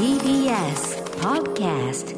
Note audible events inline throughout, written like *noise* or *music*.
TBS Podcast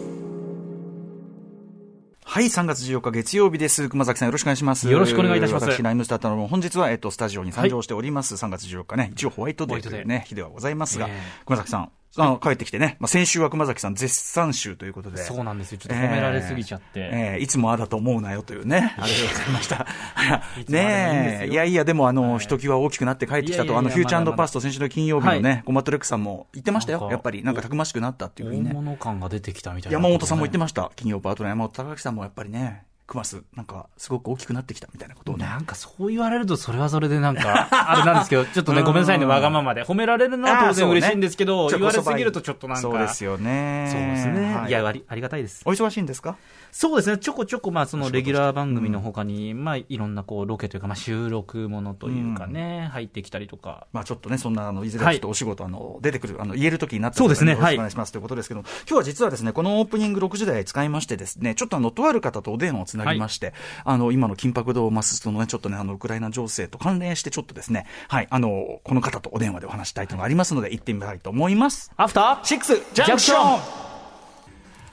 はい、3月14日月曜日です。熊崎さんよろしくお願いします。よろしくお願いいたします私、ライムスタータの本日は、えっと、スタジオに参上しております。3月14日ね、一応ホワイトデーというね、日ではございますが、ええ熊崎さん、あの、帰ってきてね、まあ、先週は熊崎さん絶賛集ということで。そうなんですよ。ちょっと褒められすぎちゃって。ええいつもああだと思うなよというね、あれでございました。*laughs* ねいやいや、でもあの、はいひときわ大きくなって帰ってきたと、あの、フューチャーパスト、先週の金曜日のはね、コマットレックさんも言ってましたよ。やっぱり、なんかたくましくなったっていうふうにね。大物感が出てきたみたいな、山本さんも言ってまました。金曜パートの山本隆明さんもやっぱりね、クマス、なんか、すごく大きくなってきたみたいなことをね。なんかそう言われると、それはそれでなんか、*laughs* あれなんですけど、ちょっとね、うんごめんなさいね、わがままで。褒められるのは当然嬉しいんですけど、ね言われすぎるとちょっとなんか。そうですよね。そうですね。はいいや、ありありがたいです。お忙しいんですか？そうですね、ちょこちょこ、まあ、そのレギュラー番組の他に、まあ、いろんなこう、ロケというか、まあ、収録ものというかね、入ってきたりとか。まあちょっとね、そんな、あの、いずれははいちょっとお仕事、あの、出てくる、あの、言える時になったそうですねよろしくお願いしますということですけど、今日は実はですね、このオープニング6時台使いましてですね、ちょっとあの、とある方とお電話をつなぎまして、あの、今の緊迫度を増すそのね、ちょっとね、あの、ウクライナ情勢と関連してちょっとですね、はい、あの、この方とお電話でお話したいというのがありますので、行ってみたいと思います。アフターシックスジャンクション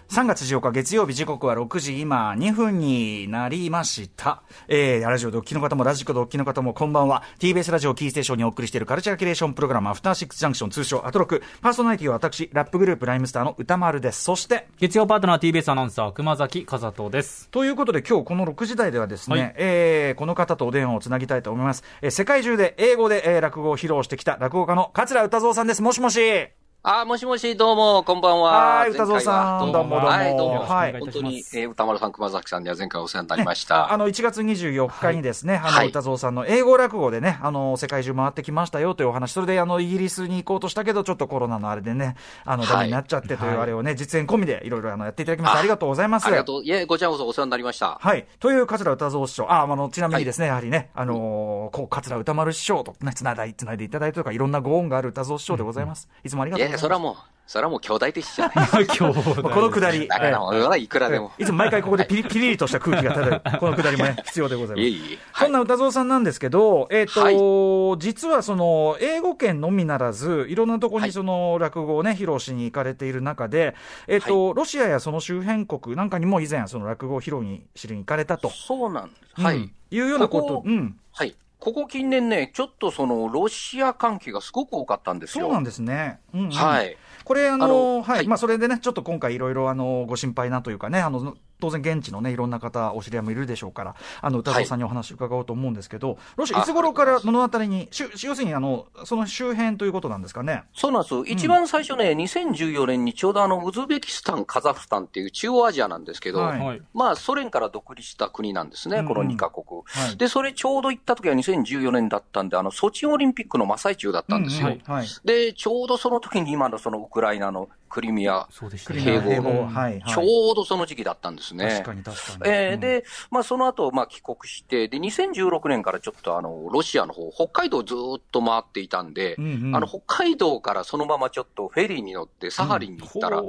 3月14日月曜日時刻は6時今2分になりました。えー、ラジオでお聞きの方もラジコでお聞きの方もこんばんは。TBS ラジオキーステーションにお送りしているカルチャーキュレーションプログラムアフターシックスジャンクション通称アトロク。パーソナリティは私、ラップグループライムスターの歌丸です。そして、月曜パートナー TBS アナウンサー、熊崎和人です。ということで今日この6時台ではですね、はいえーこの方とお電話をつなぎたいと思います。えー世界中で英語で、えー落語を披露してきた落語家の桂歌蔵さんです。もしもし。あ、もしもし、どうも、こんばんは。はい歌蔵さんどうもどうもはい、どうも。はい本当に、えー歌丸さん、熊崎さんには前回お世話になりましあた。の、1月24日にですね、あの、はい歌蔵さんの英語落語でね、あの、世界中回ってきましたよというお話、それで、あの、イギリスに行こうとしたけど、ちょっとコロナのあれでね、あの、はいダメになっちゃってというあれをね、実演込みでいろいろあの、やっていただきまして、ありがとうございます。ありがとう。いえ、こちらこそお世話になりました。はい。という桂歌蔵師匠。あ、あの、ちなみにですね、やはりね、あのーこう、桂歌丸師匠とね、つないで、いでいただいてとか、いろんなご恩がある歌蔵師匠でございます。いつもありがとうございます。それはもう、それはもう兄弟弟子じゃない。*laughs* 今日、まあこのくだり、だからいくらでも。いつも毎回ここでピリピリリとした空気が漂う、このくだりもね、*laughs* 必要でございます。いえいえ。はい。そんな歌蔵さんなんですけど、えっ、と、は実はその、英語圏のみならず、いろんなとこにその落語をね、披露しに行かれている中で、えっ、と、ロシアやその周辺国なんかにも以前、その落語を披露にしに行かれたと。そうなんです。はい。うんいうようなこと、うん。はい。ここ近年ね、ちょっとその、ロシア関係がすごく多かったんですよ。そうなんですね。うん、うん。はい。これ、あの、あのはい、はいまあ、それでね、ちょっと今回いろいろ、あの、ご心配なというかね、あの、当然現地のね、いろんな方、お知り合いもいるでしょうから、あの、歌蔵さんにお話伺おうと思うんですけど、ロシア、あいつ頃からどのあたりに、しゅ要するに、あの、その周辺ということなんですかね？そうなんです。一番最初ね、2014年にちょうどあの、ウズベキスタン、カザフスタンっていう中央アジアなんですけど、はいはい。まあ、ソ連から独立した国なんですね、うんこの2カ国。はいで、それちょうど行った時は2014年だったんで、あの、ソチオリンピックの真っ最中だったんですよ。うんうんはい。で、ちょうどその時に今のそのウクライナのクリミア、併合併合はい、はい。ちょうどその時期だったんですね。確かに確かに。うん、えーで、まあ、その後、まあ、帰国して、で、2016年からちょっとあの、ロシアの方、北海道ずーっと回っていたんで、うんうん。あの、北海道からそのままちょっとフェリーに乗ってサハリンに行ったら、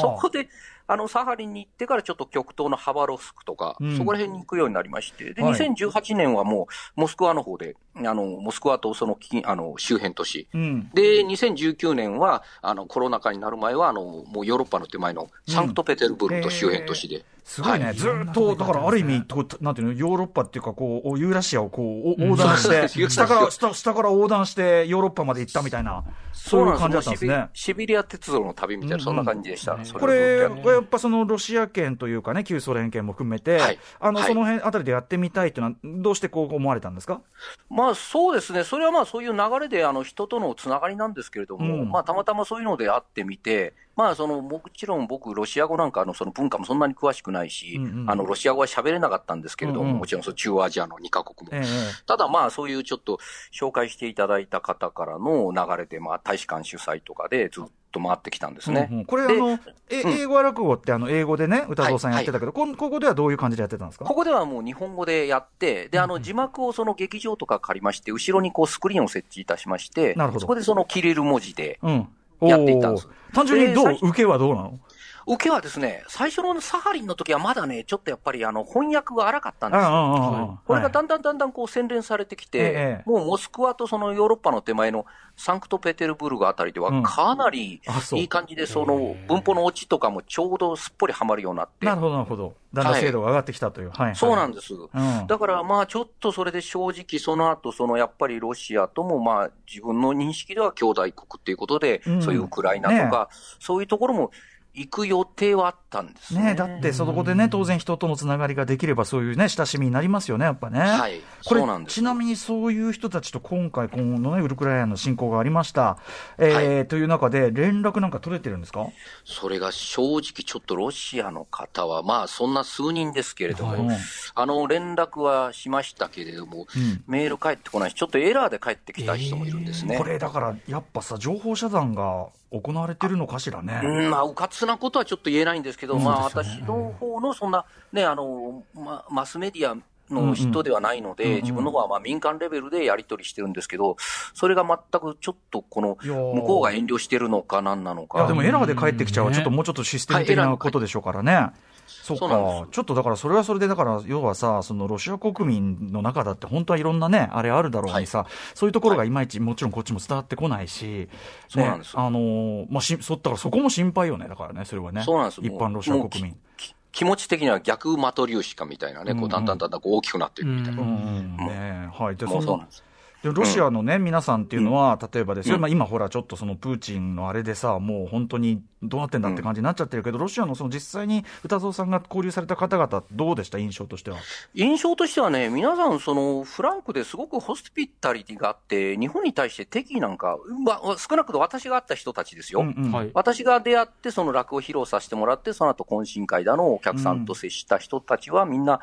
そこで、あの、サハリンに行ってからちょっと極東のハバロフスクとか、うん。そこら辺に行くようになりまして、で、はい。2018年はもう、モスクワの方で、あの、モスクワとそのき、あの、周辺都市。うん。で、2019年は、あの、コロナ禍になる前は、あの、もうヨーロッパの手前のサンクトペテルブルクと周辺都市で。すごいね、はい。ずーっと、だ。からある意味、なんていうの、ヨーロッパっていうか、こう、ユーラシアをこう、お横断して、うん下から、下下から横断して、ヨーロッパまで行ったみたいな、そういう感じだったんですね。シビリア鉄道の旅みたいな、そんな感じでした。そこれやっはやっぱそのロシア圏というかね、旧ソ連圏も含めて、はい。あの、はい。その辺あたりでやってみたいというのは、どうしてこう思われたんですか？まあそうですね、それはまあそういう流れであの人とのつながりなんですけれども、うん。まあたまたまそういうので会ってみて、まあそのもちろん僕、ロシア語なんかのその文化もそんなに詳しくないし、うんうん。あのロシア語は喋れなかったんですけれども、うんうん。もちろんその中央アジアの2カ国も。ええ。ただまあそういうちょっと紹介していただいた方からの流れで、まあ大使館主催とかでずっと回ってきたんですね。うんうん。これあでの、えうん。英語落語ってあの、英語でね、歌蔵さんやってたけど、こんここではどういう感じでやってたんですか？ここではもう日本語でやって、で、あの、字幕をその劇場とか借りまして、後ろにこうスクリーンを設置いたしまして、なるほど。そこでその切れる文字で、うん。やっていったんです。単純にどう？受けはどうなの？受けはですね、最初のサハリンの時はまだね、ちょっとやっぱりあの翻訳が荒かったんですよ。あこれがだんだんだんだんこう洗練されてきて、ええもうモスクワとそのヨーロッパの手前のサンクトペテルブルグあたりではうん。かなりいい感じで、その文法のオチとかもちょうどすっぽりはまるようになって。な、るほど、なるほど。だんだん精度が上がってきたという。はい。そうなんです。うん。だからまあちょっとそれで正直その後、そのやっぱりロシアともまあ自分の認識では兄弟国っていうことで、うん。そういうウクライナとか、そういうところも行く予定はあったんですね。ねだって、そこでね、当然人とのつながりができれば、そういうね、親しみになりますよね、やっぱね。はいこれそうなんですちなみにそういう人たちと今回、今後のね、ウクライナの侵攻がありました。えーという中で、連絡なんか取れてるんですか？それが正直ちょっとロシアの方は、まあそんな数人ですけれども、はいあの連絡はしましたけれども、うんメール返ってこないし、ちょっとエラーで返ってきた人もいるんですね。これだから、やっぱさ、情報遮断が行われてるのかしらね。うんまあ、うかつなことはちょっと言えないんですけど、うんまあ、私の方のそんな、ね、あの、ま、マスメディアの人ではないので、うんうん自分の方はまあ民間レベルでやり取りしてるんですけど、それが全くちょっとこの、向こうが遠慮してるのかなんなのいや、か。でもエラーで帰ってきちゃう、ねちょっともうちょっとシステム的なことでしょうからね。そうそうか。ちょっとだから、それはそれで、だから、要はさ、そのロシア国民の中だって、本当はいろんなね、あれあるだろうにさ、そういうところがい。まいち、もちろんこっちも伝わってこないし、ねそうなんです、あのーまあ、しそだからそこも心配よね、だからね、それはね、そうなんです。一般ロシア国民。き気持ち的には逆マトリューシカみたいなね、うんうこうん。だんだんだんだんこう大きくなっていくみたいな。うんうんねはい、でそうなんです。でロシアのね、皆さんっていうのは、例えばですよ、うん。まあ、今ほら、ちょっとそのプーチンのあれでさ、もう本当にどうなってんだって感じになっちゃってるけど、ロシアのその実際に歌蔵さんが交流された方々、どうでした、印象としては。印象としてはね、皆さん、そのフランクですごくホスピタリティがあって、日本に対して敵意なんか、まあ、少なくとも私が会った人たちですよ。うんうん。はい。私が出会って、その落語を披露させてもらって、その後懇親会だの、お客さんと接した人たちは、みんな、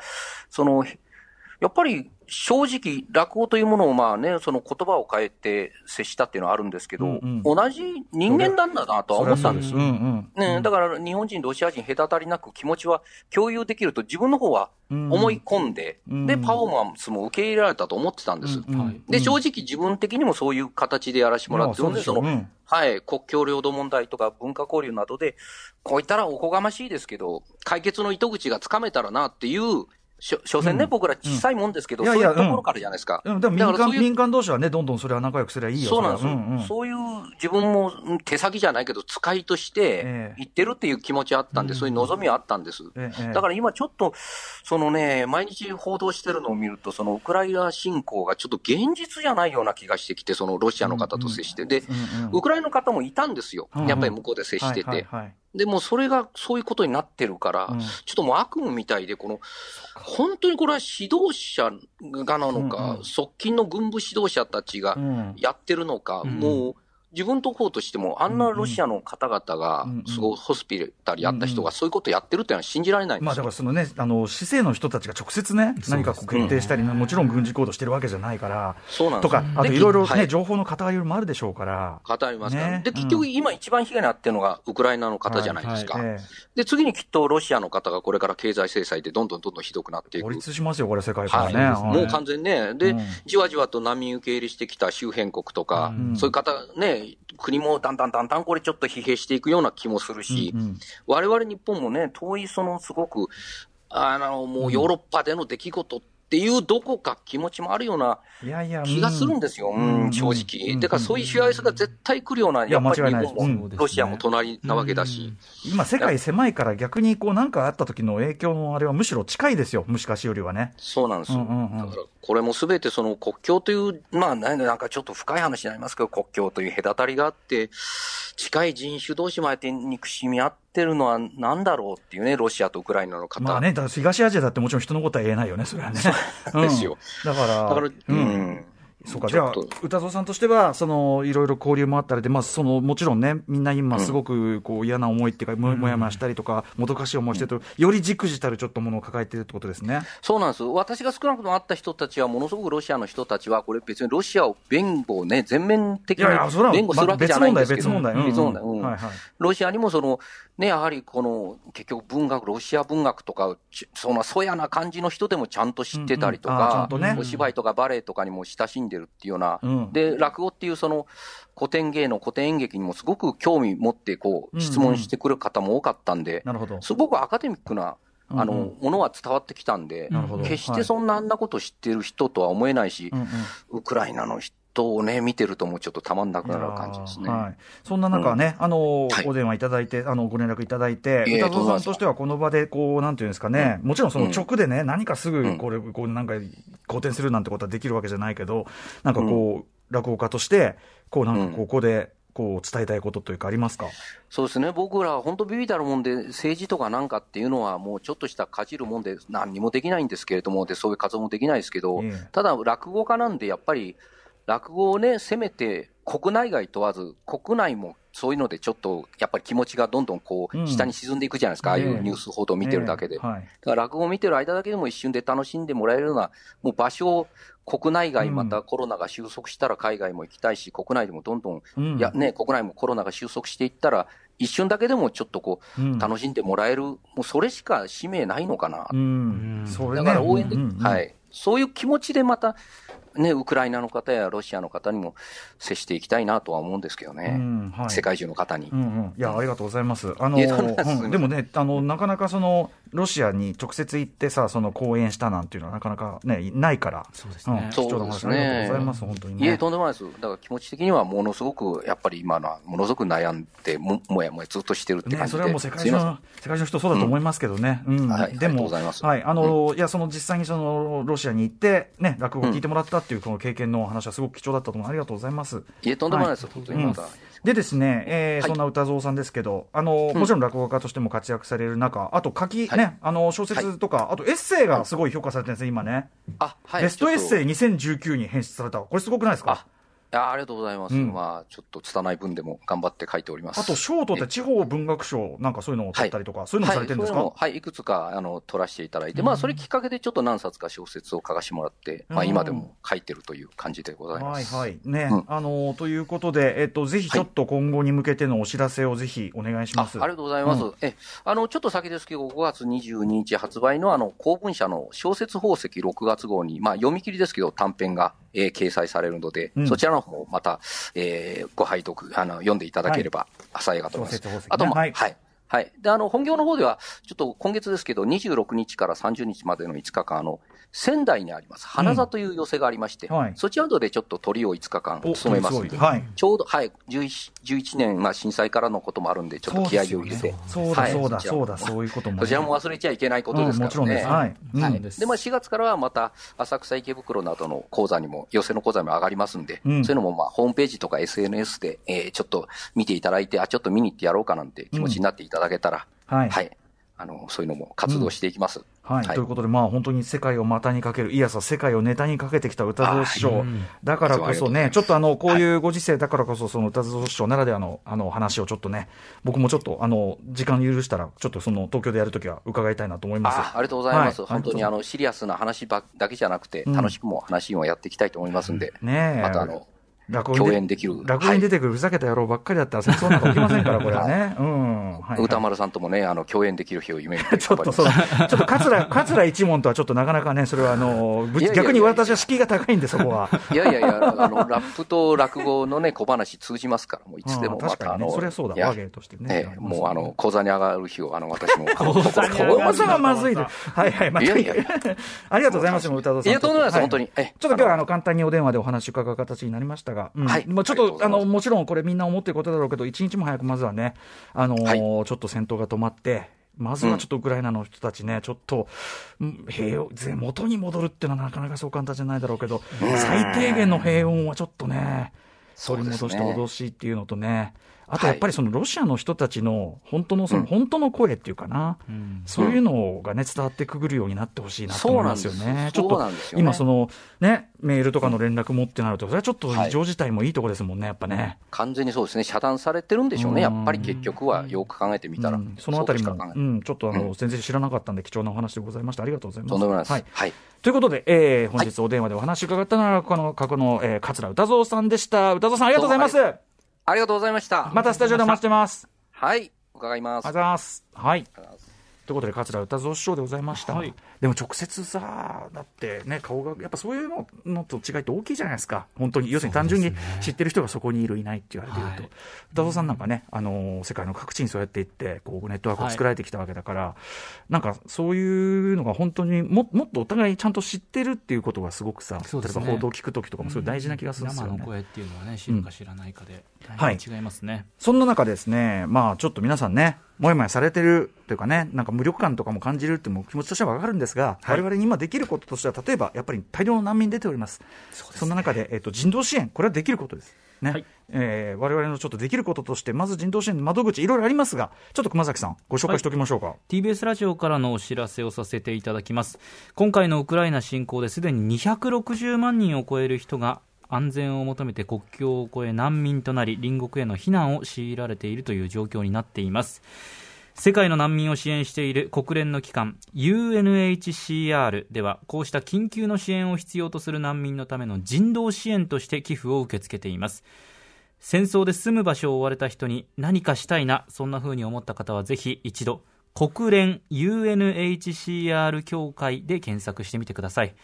その、やっぱり正直、落語というものをまあね、その言葉を変えて接したっていうのはあるんですけど、うんうん。同じ人間なんだなとは思ったんですね、だから日本人、ロシア人、隔たりなく気持ちは共有できると、自分の方は思い込んで、うんで、パフォーマンスも受け入れられたと思ってたんです。で、正直自分的にもそういう形でやらせてもらってで、そうでしょううん。はい、国境領土問題とか文化交流などで、こういったらおこがましいですけど、解決の糸口がつかめたらなっていう、しょ所詮ね、うん。僕ら小さいもんですけど、いやいやそういうところからじゃないですか。うん、でも民間だからそういう民間同士はね、どんどんそれは仲良くすればいいよ、そうなんです。よ、うんうん。そういう自分もうん手先じゃないけど、使いとしえてえ言ってるっていう気持ちはあったんで、そういう望みはあったんです。ええだから今ちょっと、そのね、毎日報道してるのを見ると、そのウクライナ侵攻がちょっと現実じゃないような気がしてきて、そのロシアの方と接して。で、うんうん。ウクライナの方もいたんですよ。うんうん。やっぱり向こうで接してて。はいはいはいでもそれがそういうことになってるから、うん。ちょっともう悪夢みたいで、この、本当にこれは指導者がなのか、うんうん。側近の軍部指導者たちがうん。やってるのか、うん。もう、自分とこうとしても、あんなロシアの方々がすごいホスピタリやった人がそういうことやってるっていうのは信じられないまあだから。そのね、あの市政の人たちが直接ね、何かこう決定したり、もちろん軍事行動してるわけじゃないから、そうなんでとか、あといろいろね、はい。情報の偏りもあるでしょうから、語りますか？ら、で、結局今一番被害に遭ってるのがウクライナの方じゃないですか。えで、次にきっとロシアの方がこれから経済制裁でどんどんどんどんひどくなってえいく。孤立しますよ、これ、世界からはい。ね。はい。もう完全にね、で、うん。じわじわと難民受け入れしてきた周辺国とか、うん。そういう方、ね、国もだんだんだんだんこれちょっと疲弊していくような気もするし、うんうん。我々日本もね、遠いそのすごく、あの、もうヨーロッパでの出来事っていうどこか気持ちもあるような気がするんですよ、正直。うん。だからそういう幸せが絶対来るような、いややっぱり日本もうん。ロシアも隣なわけだし。今、世界狭いから逆にこう、なんかあった時の影響のあれはむしろ近いですよ、昔よりはね。そうなんですよ。だから、これもすべてその国境という、まあ、なんかちょっと深い話になりますけど、国境という隔たりがあって、近い人種同士もああやって憎しみ合ってるのはなんだろうっていうね、ロシアとウクライナの方。まあね、東アジアだってもちろん人のことは言えないよね、それはね。うですようんだから、だから、ううんん。そうか、じゃあ歌蔵さんとしては、その、いろいろ交流もあったりで、まあ、その、もちろんね、みんな今すごく、こう、嫌な思いっていうか、ももやもやしたりとか、もどかしい思いしてると、よりじくじたるちょっとものを抱えているってことですね。そうなんです。私が少なくとも会った人たちは、ものすごくロシアの人たちは、これ別にロシアを弁護ね、全面的に弁護するわけじゃないんですけど、別問題、別問題。ロシアにもその、ね、やはりこの、結局文学、ロシア文学とか、ちそんなそやな感じの人でもちゃんと知ってたりとうん。うんね、お芝居とかバレエとかにも親しんでるっていうような、うん。で、落語っていうその古典芸能、古典演劇にもすごく興味持って、こう、うんうん。質問してくる方も多かったんで、なるほど。すごくアカデミックな、あの、うん。うんものは伝わってきたんで、決してそんなあんなこと知ってる人とは思えないし、うんうん。ウクライナの人をね、見てるともうちょっとたまんなくなる感じですね。はい、そんな中ね、あのはい。お電話いただいて、あのご連絡いただいて、歌蔵さんとしてはこの場で、こう、なんていうんですかね、もちろんその直でね、何かすぐ、これ、こう、なんか、好転するなんてことはできるわけじゃないけど、なんかこう、落語家として、こう、なんかここで、こう、伝えたいことというか、ありますかそうですね、僕ら、本当、ビビたるもんで、政治とかなんかっていうのは、もうちょっとしたかじるもんで、何にもできないんですけれども、でそういう活動もできないですけど、ええただ、落語家なんで、やっぱり、落語をね、せめて、国内外問わず、国内もそういうので、ちょっとやっぱり気持ちがどんどんこうんう下に沈んでいくじゃないですか、ああいええうニュース報道を見てるだけで。ええはい。だから落語を見てる間だけでも一瞬で楽しんでもらえるような、もう場所を国内外、うんまたコロナが収束したら海外も行きたいし、国内でもどんどん、うんいやね、国内もコロナが収束していったら、一瞬だけでもちょっとこう、うん楽しんでもらえる、もうそれしか使命ないのかな。うん。だから応援で、うんうんうんはい。そういう気持ちでまた、ね、ウクライナの方やロシアの方にも接していきたいなとは思うんですけどね。うんはい世界中の方に。うんうん、いや、ありがとうございます。あの、うんでもね、あの、なかなかその、ロシアに直接行ってさ、その講演したなんていうのはなかなかね、ないから。そうですねねありがとうございます、本当にね。いえ、とんでもないです。だから気持ち的にはものすごく、やっぱり今のはものすごく悩んで、ももやもやずっとしてるってね、感じで。それはもう世界中の、世界中の人そうだと思いますけどね。うん。はいでも、いますはい、あの、いや、その実際にその、ロシアに行って、ね、落語を聞いてもらったっていうこの経験のお話はすごく貴重だったと思う。ありがとうございます。いえ、とんでもないです。はい本当にまた。でですね、えーはいそんな歌蔵さんですけど、あの、もちろん落語家としても活躍される中、あと書き、はいね、あの、小説とか、あとエッセイがすごい評価されてるんですね、今ね。あ、はい。ベストエッセイイ。2019に編出された。これすごくないですか？や、ありがとうございます。うんまあ、ちょっと拙い分でも頑張って書いております。あと、賞を取って地方文学賞なんかそういうのを取ったりとか、そういうのもされてるんですか、はい、はい、いくつか、あの、取らせていただいて、まあ、それきっかけでちょっと何冊か小説を書かせてもらって、まあ、うん今でも書いてるという感じでございます。はいはい。ね、うんあのということで、えっと、ぜひちょっと今後に向けてのお知らせをぜひお願いします。あありがとうございます。うえ、あの、ちょっと先ですけど、5月22日発売のあの、公文社の小説宝石6月号に、まあ、読み切りですけど、短編が、えー掲載されるので、うんそちらの方もまた、えーご拝読、あの、読んでいただければ、幸いがと思います。小説宝石ねあと、まはいはい。はい。で、あの、本業の方では、ちょっと今月ですけど、26日から30日までの5日間、あの、仙台にあります、花座という寄席がありまして、うんはいそちらのでちょっと鳥を5日間お務めますんで、はい。ちょうど、はい、11, 11年、まあ、震災からのこともあるんで、ちょっと気合を入れて。そうだ、はいそうだ、そうだ、そういうこともね、そちらも忘れちゃいけないことですからね。うんもちろんです。はい。うんはいですで、まあ、4月からはまた、浅草池袋などの講座にも、寄席の講座にも上がりますんで、うんそういうのも、まあ、ホームページとか SNS で、えーちょっと見ていただいて、あ、ちょっと見に行ってやろうかなんて気持ちになっていただけたら、はいはい。あの、そういうのも活動していきます。はい、ということで、まあ、本当に世界を股にかける、いやさ、世界をネタにかけてきた歌蔵師匠、はいだからこそね、ちょっとあの、こういうご時世だからこそ、その歌蔵師匠ならではの、あの、話をちょっとね、僕もちょっと、あの、時間許したら、ちょっとその、東京でやるときは伺いたいなと思います。あありがとうございます。はい。本当にあの、シリアスな話ばだけじゃなくて、うん。楽しくも話をやっていきたいと思いますんで、ねえ。またあの、共演できる落語に出てくるふざけた野郎ばっかりだったら戦争なんか起きませんから、これはね。うん。はいはい歌丸さんともね、あの、共演できる日を夢見て *laughs* ちょっとそう、ちょっと桂、桂一門とはちょっとなかなかね、それはあの、逆に私は敷居が高いんで、そこは。いやいやいや、あの、ラップと落語のね、小話通じますから、もういつでもまた、あの、それはそうだ、和芸としてね。ええ、もうあの、講座に上がる日を、あの、私も、*laughs* 講座がまずいで。はいはい、また。いやいや *laughs* ありがとうございます、歌田さん。いやとんでもないですは本当にええちょっと今日はあの、簡単にお電話でお話伺う形になりましたが、うん。はい。まあちょっと、あの、もちろんこれみんな思ってることだろうけど、一日も早くまずはね、あのーはい。ちょっと戦闘が止まって、まずはちょっとウクライナの人たちね、ちょっと、うん平穏、ぜ元に戻るっていうのはなかなかそう簡単じゃないだろうけど、最低限の平穏はちょっとね、取り戻してほしいっていうのとね、あとやっぱりそのロシアの人たちの本当のその本当の声っていうかな、うんそういうのがね、伝わってくるようになってほしいなと思いますよね。ちょっとなんですよね今そのね、メールとかの連絡もってなると、それはちょっとはい異常事態もいいとこですもんね、やっぱね。完全にそうですね、遮断されてるんでしょうね、やっぱり結局は、よく考えてみたら。うんそのあたりもそうん、ちょっとあの、うん全然知らなかったんで、貴重なお話でございました。ありがとうございます。とんでもないです。ははいい。ということで、えー本日お電話でお話伺ったのは、この過去の、えー桂歌蔵さんでした。歌蔵さん、ありがとうございます。ありがとうございました。またスタジオでお待ちしてます。はい、伺います。ありがとうございます。はい。ということで桂歌蔵師匠でございました、はい。でも直接さだってね顔がやっぱそういうののと違いって大きいじゃないですか。本当に要するに単純に知ってる人がそこにいるいないって言われてると、はい。歌蔵さんなんかね、あのー世界の各地にそうやっていってこうネットワークを作られてきたわけだから、なんかそういうのが本当にももっとお互いちゃんと知ってるっていうことがすごくさ、ね。例えば報道を聞くときとかもすごい大事な気がするんですよね。生の声っていうのはね、知るか知らないかで、はい違いますね。そんな中ですね、まあちょっと皆さんね、もやもやされてるというかね、なんか無力感とかも感じるっていう気持ちとしてはわかるんですが、はい我々に今できることとしては、例えばやっぱり大量の難民出ております。そんな中で、えっ、と、人道支援、これはできることです。ね。はいえー我々のちょっとできることとして、まず人道支援の窓口いろいろありますが、ちょっと熊崎さん、ご紹介しておきましょうか。TBS ラジオからのお知らせをさせていただきます今回のウクライナ侵攻ですでに260万人を超える人が安全を求めて国境を越え難民となり隣国への避難を強いられているという状況になっています。世界の難民を支援している国連の機関 UNHCR ではこうした緊急の支援を必要とする難民のための人道支援として寄付を受け付けています。戦争で住む場所を追われた人に何かしたいなそんな風に思った方はぜひ一度国連 UNHCR 協会で検索してみてください。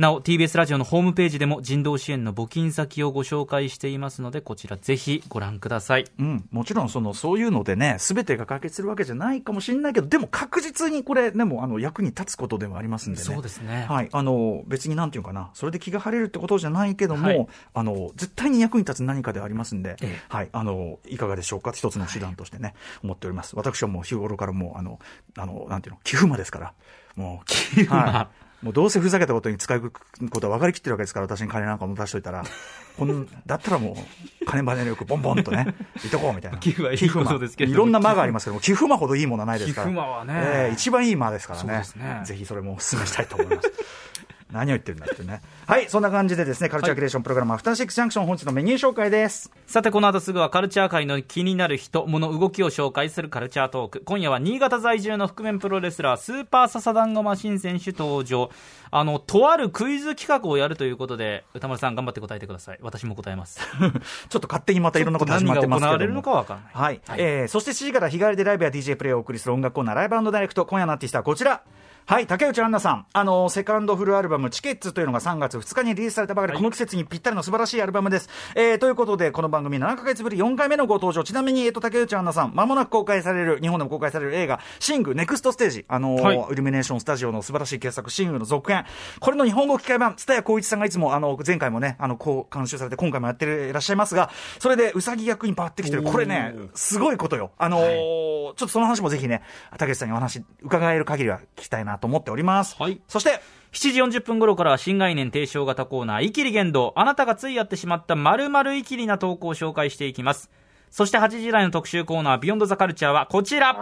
なお TBS ラジオのホームページでも人道支援の募金先をご紹介していますのでこちらぜひご覧ください。うん、もちろんそのそういうのでね、すべてが解決するわけじゃないかもしれないけど、でも確実にこれ、でもあの役に立つことでもありますんでね。そうですね。はい、あの別になんていうかな、それで気が晴れるってことじゃないけども、はい。あの絶対に役に立つ何かではありますんで、ええ。はい、あのいかがでしょうか、一つの手段としてね、思っております。私はもう日頃からもうあのあのなんていうの、寄付魔ですから、もう寄付魔もうどうせふざけたことに使うことは分かりきってるわけですから、私に金なんかも出しといたら、*laughs* こんだったらもう、金離れよくボンボンとね、*laughs* いとこうみたいな。寄付はいいことですけれどいろんな間がありますけども、寄付間ほどいいものはないですから。寄付間はねええ一番いい間ですからね。ねぜひそれもお勧めしたいと思います。*laughs* 何を言ってるんだってね。はい、そんな感じでですね、カルチャークリエーションプログラム、アフターシックスジャンクション、本日のメニュー紹介です。さてこの後すぐはカルチャー界の気になる人物動きを紹介するカルチャートーク今夜は新潟在住の覆面プロレスラースーパーササダンゴマシン選手登場あのとあるクイズ企画をやるということで歌丸さん頑張って答えてください私も答えます *laughs* ちょっと勝手にまたいろんなこと始まってますけども。何が行われるのかわからないはい。えー、そして7時から日帰りでライブや DJ プレイをお送りする音楽コーナー、ライブダイレクト。今夜のアーティストはこちら。はい、竹内杏奈さん。あの、セカンドフルアルバム、チケッツというのが3月2日にリリースされたばかり、はいこの季節にぴったりの素晴らしいアルバムです。えー、ということで、この番組7ヶ月ぶり4回目のご登場。ちなみに、えっ、と、竹内杏奈さん、まもなく公開される、日本でも公開される映画、シング、ネクストステージ。あのーはいイルミネーションスタジオの素晴らしい傑作、シングの続編。これの日本語吹き替え版、蔦谷光一さんがいつも、あの、前回もね、あの、こう、監修されて、今回もやっていらっしゃいますが、それで、うさぎ役に変わってきてる。これね、すごいことよ。あのーちょっとその話もぜひね、竹内さんにお話伺える限りは聞きたいなと思っております。はいそして、7時40分頃からは新概念提唱型コーナー、イキリ言動。あなたがついやってしまった〇〇イキリな投稿を紹介していきます。そして8時台の特集コーナー、ビヨンドザカルチャーはこちら。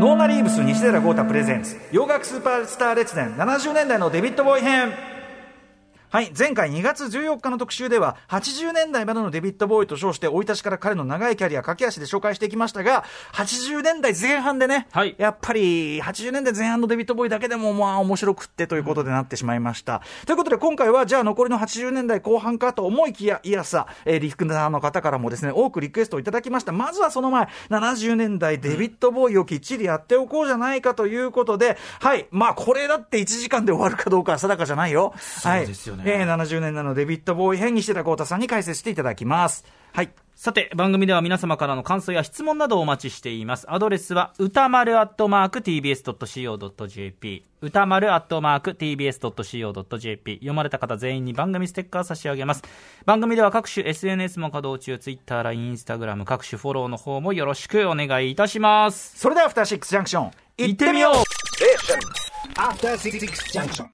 ノーナ・リーブス西寺豪太プレゼンツ洋楽スーパースター列伝70年代のデビッド・ボーイ編はい前回2月14日の特集では80年代までのデビッド・ボーイと称して生い立ちから彼の長いキャリア駆け足で紹介していきましたが80年代前半でね、はい。やっぱり80年代前半のデビッド・ボーイだけでもまあ面白くってということでなってしまいました、ということで今回はじゃあ残りの80年代後半かと思いきやいやさ、えー、リフクナーの方からもですね多くリクエストをいただきました。まずはその前70年代デビッド・ボーイをきっちりやっておこうじゃないかということではい。まあこれだって1時間で終わるかどうかは定かじゃないよ。そうですよね。はいえー70年代のデビッド・ボーイ編にしてた幸太さんに解説していただきますはいさて、番組では皆様からの感想や質問などをお待ちしています。アドレスは、歌丸アットマーク tbs.co.jp。歌丸アットマーク tbs.co.jp。読まれた方全員に番組ステッカー差し上げます。番組では各種 SNS も稼働中、Twitter、LINE、Instagram、各種フォローの方もよろしくお願いいたします。それではアフターシックスジャンクション行ってみようう After Six Junction.